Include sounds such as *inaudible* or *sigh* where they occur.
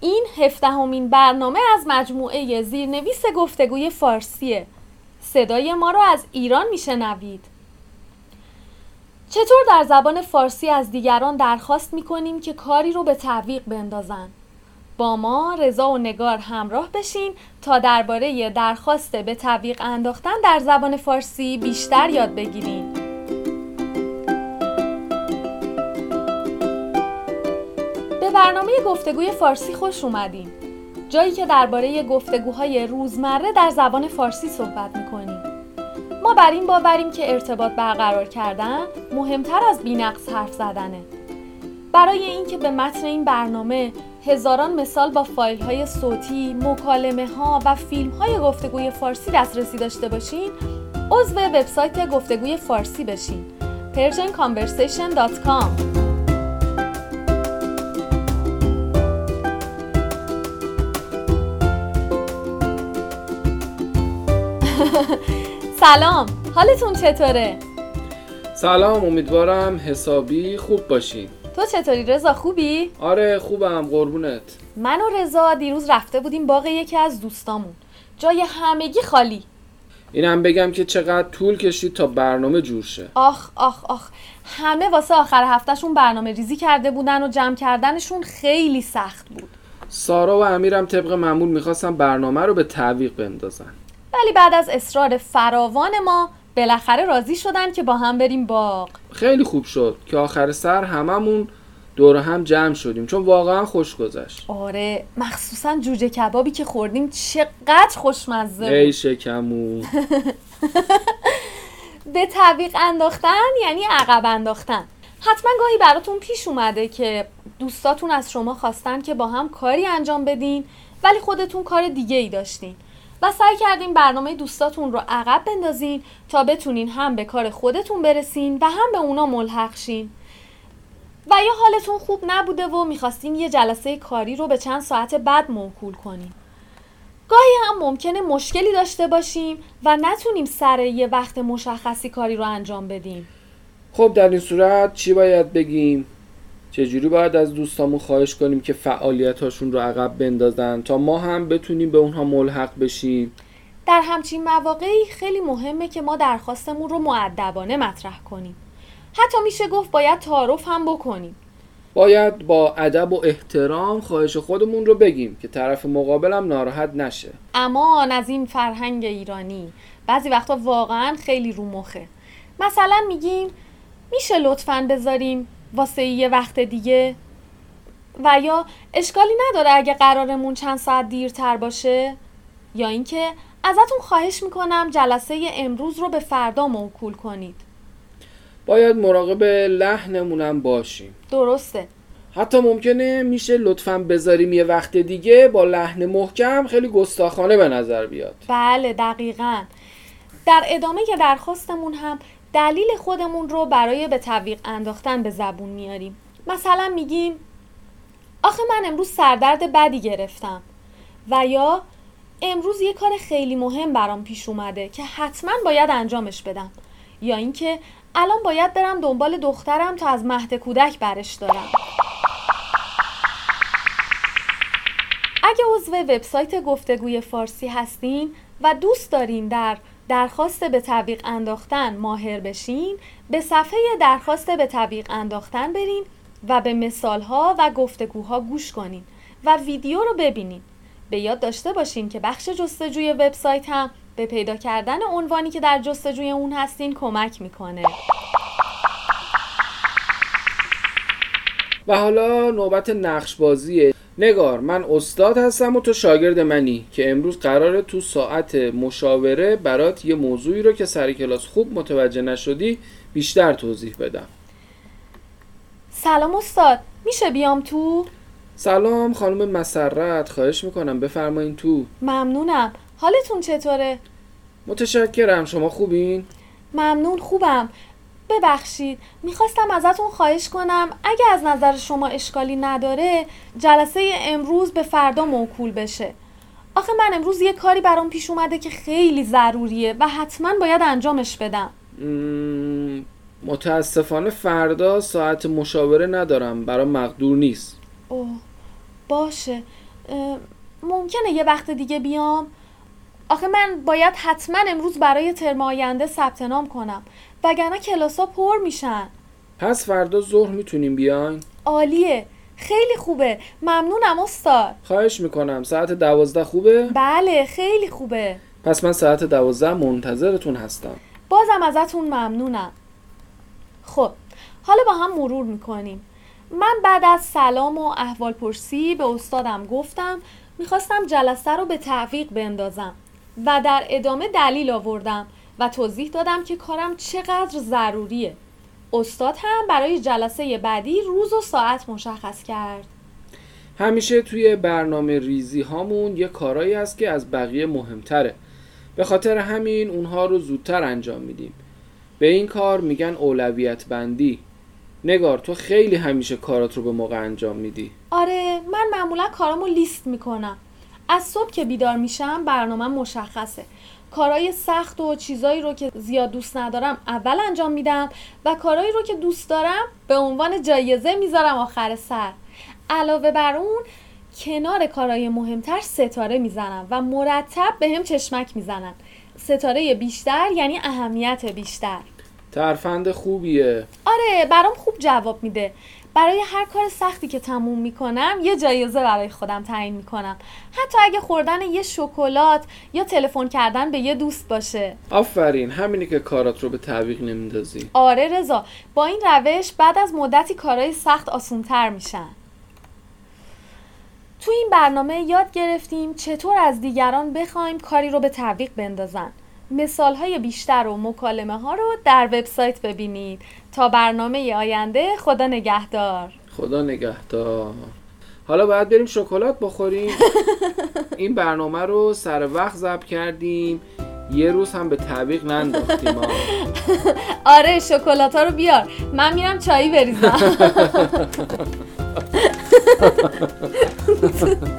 این هفدهمین برنامه از مجموعه زیرنویس گفتگوی فارسیه. صدای ما رو از ایران میشنوید. چطور در زبان فارسی از دیگران درخواست می‌کنیم که کاری رو به تعویق بندازن؟ با ما رضا و نگار همراه بشین تا درباره درخواست به تعویق انداختن در زبان فارسی بیشتر یاد بگیریم. برنامه گفتگوی فارسی خوش اومدین. جایی که درباره گفتگوهای روزمره در زبان فارسی صحبت می‌کنیم. ما بر این باوریم که ارتباط برقرار کردن مهمتر از بینقص حرف زدنه. برای اینکه به متن این برنامه هزاران مثال با فایل های صوتی، مکالمه ها و فیلم های گفتگوی فارسی دسترسی داشته باشین عضو وبسایت گفتگوی فارسی بشین. persianconversation.com *laughs* سلام حالتون چطوره؟ سلام امیدوارم حسابی خوب باشین تو چطوری؟ رضا خوبی؟ آره خوبم قربونت. من و رضا دیروز رفته بودیم باغ یکی از دوستامون. جای همگی خالی. اینم بگم که چقدر طول کشید تا برنامه جور شه. آخ آخ آخ. همه واسه آخر هفتهشون برنامه ریزی کرده بودن و جمع کردنشون خیلی سخت بود. سارا و امیرم طبق معمول می‌خواستن برنامه رو به تعویق بندازن. ولی بعد از اصرار فراوان ما بالاخره راضی شدن که با هم بریم باغ. خیلی خوب شد که آخر سر هممون دور هم جمع شدیم چون واقعا خوش گذشت. آره مخصوصا جوجه کبابی که خوردیم چقدر خوشمزه بود. ای شکمو *laughs* به تعویق انداختن یعنی عقب انداختن. حتما گاهی براتون پیش اومده که دوستاتون از شما خواستن که با هم کاری انجام بدین ولی خودتون کار دیگه ای داشتین. و سعی کردین برنامه دوستاتون رو عقب بندازین تا بتونین هم به کار خودتون برسین و هم به اونا ملحق شین. و یا حالتون خوب نبوده و می‌خواستین یه جلسه کاری رو به چند ساعت بعد موکول کنین. گاهی هم ممکنه مشکلی داشته باشیم و نتونیم سر یه وقت مشخصی کاری رو انجام بدیم. خب در این صورت چی باید بگیم؟ چجوری باید از دوستامون خواهش کنیم که فعالیت هاشون رو عقب بندازن تا ما هم بتونیم به اونها ملحق بشیم؟ در همچین مواقعی خیلی مهمه که ما درخواستمون رو معدبانه مطرح کنیم. حتی میشه گفت باید تعارف هم بکنیم. باید با ادب و احترام خواهش خودمون رو بگیم که طرف مقابلم ناراحت نشه. امان از این فرهنگ ایرانی بعضی وقتا واقعا خیلی رو مخه. مثلا میگیم میشه لطفا بذاریم واسه یه وقت دیگه. و یا اشکالی نداره اگه قرارمون چند ساعت دیرتر باشه؟ یا اینکه ازتون خواهش می‌کنم جلسه امروز رو به فردا موکول کنید. باید مراقب لحنمونم باشیم. درسته. حتی ممکنه میشه لطفا بذاریم یه وقت دیگه با لحن محکم خیلی گستاخانه به نظر بیاد. بله دقیقا. در ادامه درخواستمون هم دلیل خودمون رو برای به تعویق انداختن به زبون میاریم. مثلا میگیم آخه من امروز سردرد بدی گرفتم. و یا امروز یه کار خیلی مهم برام پیش اومده که حتما باید انجامش بدم. یا اینکه الان باید برم دنبال دخترم تا از مهد کودک برش دارم. اگه عضو وبسایت گفتگوی فارسی هستین و دوست دارین در درخواست به تعویق انداختن ماهر بشین به صفحه درخواست به تعویق انداختن برین و به مثالها و گفتگوها گوش کنین و ویدیو رو ببینین. به یاد داشته باشین که بخش جستجوی وبسایت هم به پیدا کردن عنوانی که در جستجوی اون هستین کمک می‌کنه. و حالا نوبت نقش بازیه نگار من استاد هستم و تو شاگرد منی که امروز قراره تو ساعت مشاوره برات یه موضوعی رو که سر کلاس خوب متوجه نشدی بیشتر توضیح بدم سلام استاد میشه بیام تو؟ سلام خانم مسرت خواهش می‌کنم بفرمایین تو ممنونم حالتون چطوره؟ متشکرم شما خوبین؟ ممنون خوبم ببخشید می‌خواستم ازتون خواهش کنم اگه از نظر شما اشکالی نداره جلسه امروز به فردا موکول بشه. آخه من امروز یه کاری برام پیش اومده که خیلی ضروریه و حتما باید انجامش بدم. مم، متاسفانه فردا ساعت مشاوره ندارم برام مقدور نیست. اوه باشه. ممکنه یه وقت دیگه بیام؟ آخه من باید حتما امروز برای ترم آینده ثبت نام کنم. وگرنه کلاسا پر میشن. پس فردا ظهر می‌تونیم بیاین؟ عالیه. خیلی خوبه. ممنونم استاد. خواهش می‌کنم. ساعت دوازده خوبه؟ بله خیلی خوبه. پس من ساعت دوازده منتظرتون هستم. بازم ازتون ممنونم. خب حالا با هم مرور می‌کنیم. من بعد از سلام و احوال پرسی به استادم گفتم می‌خواستم جلسه رو به تعویق بندازم و در ادامه دلیل آوردم. و توضیح دادم که کارم چقدر ضروریه. استاد هم برای جلسه بعدی روز و ساعت مشخص کرد. همیشه توی برنامه ریزی هامون یه کارایی هست که از بقیه مهمتره. به خاطر همین اونها رو زودتر انجام میدیم. به این کار میگن اولویت بندی. نگار تو خیلی همیشه کارات رو به موقع انجام میدی. آره من معمولا کارامو لیست می‌کنم. از صبح که بیدار میشم برنامه مشخصه. کارهای سخت و چیزایی رو که زیاد دوست ندارم اول انجام میدم و کارهایی رو که دوست دارم به عنوان جایزه می‌ذارم آخر سر. علاوه بر اون کنار کارهای مهمتر ستاره می‌زنم و مرتب به هم چشمک می‌زنن ستاره بیشتر یعنی اهمیت بیشتر. ترفند خوبیه. آره برام خوب جواب میده. برای هر کار سختی که تموم می‌کنم یه جایزه برای خودم تعیین می‌کنم. حتی اگه خوردن یه شکلات یا تلفن کردن به یه دوست باشه. آفرین همینی که کارات رو به تعویق نمیندازی. آره رضا با این روش بعد از مدتی کارهای سخت آسونتر میشن. تو این برنامه یاد گرفتیم چطور از دیگران بخوایم کاری رو به تعویق بندازن. مثال های بیشتر و مکالمه ها رو در وبسایت ببینید. تا برنامه آینده خدا نگهدار. خدا نگهدار. حالا باید بریم شکلات بخوریم. *laughs* این برنامه رو سر وقت ضبط کردیم. یه روز هم به تعویق ننداختیم *laughs* آره شکلات ها رو بیار. من میرم چایی بریزم. *laughs*